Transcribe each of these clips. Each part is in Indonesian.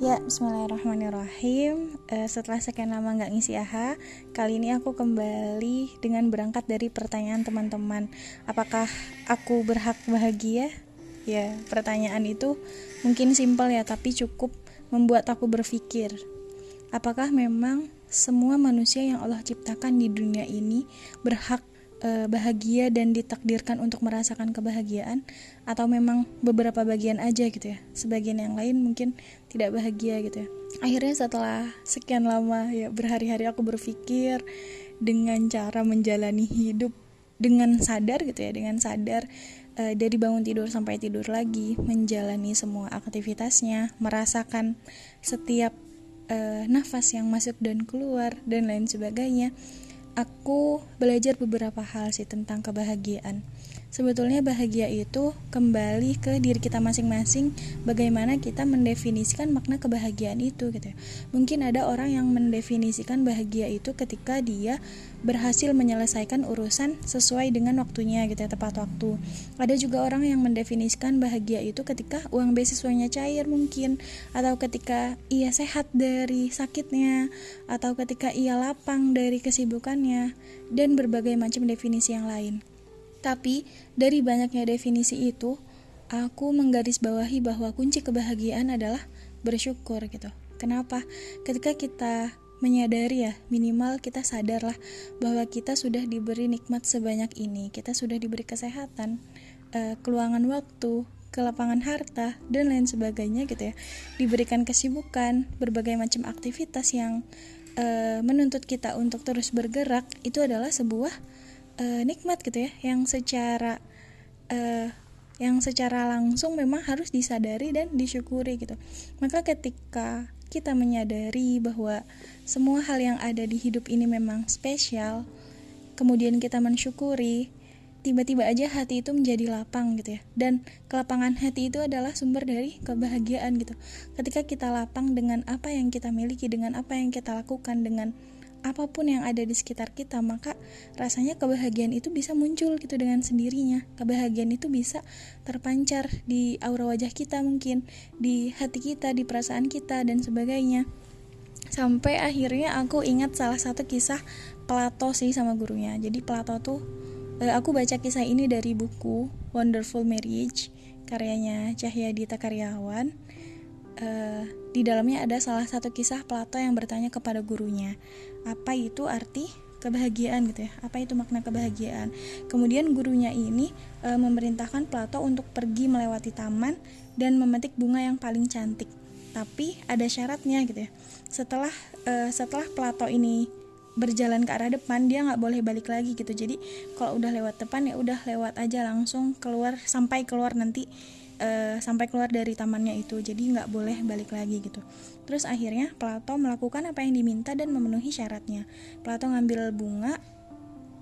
Ya, bismillahirrahmanirrahim. Uh, Setelah sekian lama nggak ngisi AHA Kali ini aku kembali dengan berangkat dari pertanyaan teman-teman. Apakah aku berhak bahagia? Ya, pertanyaan itu mungkin simpel ya Tapi cukup membuat aku berpikir. Apakah memang semua manusia yang Allah ciptakan di dunia ini berhak uh, bahagia dan ditakdirkan untuk merasakan kebahagiaan? Atau memang beberapa bagian aja gitu ya? Sebagian yang lain mungkin tidak bahagia gitu ya? Akhirnya setelah sekian lama ya berhari-hari aku berpikir dengan cara menjalani hidup dengan sadar gitu ya dengan sadar uh, dari bangun tidur sampai tidur lagi menjalani semua aktivitasnya merasakan setiap uh, nafas yang masuk dan keluar dan lain sebagainya aku belajar beberapa hal sih tentang kebahagiaan. Sebetulnya bahagia itu kembali ke diri kita masing-masing bagaimana kita mendefinisikan makna kebahagiaan itu gitu ya. Mungkin ada orang yang mendefinisikan bahagia itu ketika dia berhasil menyelesaikan urusan sesuai dengan waktunya gitu ya, tepat waktu. Ada juga orang yang mendefinisikan bahagia itu ketika uang beasiswanya cair mungkin atau ketika ia sehat dari sakitnya atau ketika ia lapang dari kesibukannya dan berbagai macam definisi yang lain. Tapi dari banyaknya definisi itu, aku menggarisbawahi bahwa kunci kebahagiaan adalah bersyukur gitu. Kenapa? Ketika kita menyadari ya, minimal kita sadarlah bahwa kita sudah diberi nikmat sebanyak ini, kita sudah diberi kesehatan, uh, keluangan waktu, kelapangan harta dan lain sebagainya gitu ya. Diberikan kesibukan, berbagai macam aktivitas yang uh, menuntut kita untuk terus bergerak itu adalah sebuah uh, nikmat gitu ya yang secara uh, yang secara langsung memang harus disadari dan disyukuri gitu maka ketika kita menyadari bahwa semua hal yang ada di hidup ini memang spesial kemudian kita mensyukuri tiba-tiba aja hati itu menjadi lapang gitu ya. Dan kelapangan hati itu adalah sumber dari kebahagiaan gitu. Ketika kita lapang dengan apa yang kita miliki dengan apa yang kita lakukan dengan apa pun yang ada di sekitar kita maka rasanya kebahagiaan itu bisa muncul gitu dengan sendirinya. Kebahagiaan itu bisa terpancar di aura wajah kita mungkin di hati kita di perasaan kita dan sebagainya. Sampai akhirnya aku ingat salah satu kisah Plato sih sama gurunya. Jadi Plato tuh eh, aku baca kisah ini dari buku Wonderful Marriage karyanya Cahya Dita Karyawan uh, di dalamnya ada salah satu kisah Plato yang bertanya kepada gurunya, apa itu arti kebahagiaan gitu ya? Apa itu makna kebahagiaan? Kemudian gurunya ini e, memerintahkan Plato untuk pergi melewati taman dan memetik bunga yang paling cantik. Tapi ada syaratnya gitu ya. Setelah e, setelah Plato ini berjalan ke arah depan dia nggak boleh balik lagi gitu jadi kalau udah lewat depan ya udah lewat aja langsung keluar sampai keluar nanti uh, sampai keluar dari tamannya itu jadi nggak boleh balik lagi gitu. Terus akhirnya Plato melakukan apa yang diminta dan memenuhi syaratnya. Plato ngambil bunga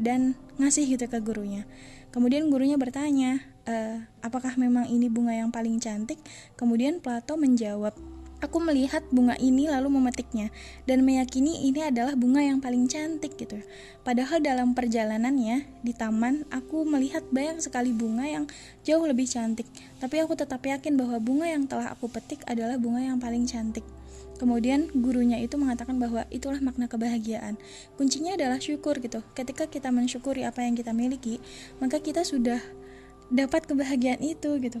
dan ngasih gitu ke gurunya. Kemudian gurunya bertanya e, apakah memang ini bunga yang paling cantik? Kemudian Plato menjawab Aku melihat bunga ini lalu memetiknya dan meyakini ini adalah bunga yang paling cantik gitu. Padahal dalam perjalanannya di taman aku melihat banyak sekali bunga yang jauh lebih cantik. Tapi aku tetap yakin bahwa bunga yang telah aku petik adalah bunga yang paling cantik. Kemudian gurunya itu mengatakan bahwa itulah makna kebahagiaan. Kuncinya adalah syukur gitu. Ketika kita mensyukuri apa yang kita miliki, maka kita sudah dapat kebahagiaan itu gitu.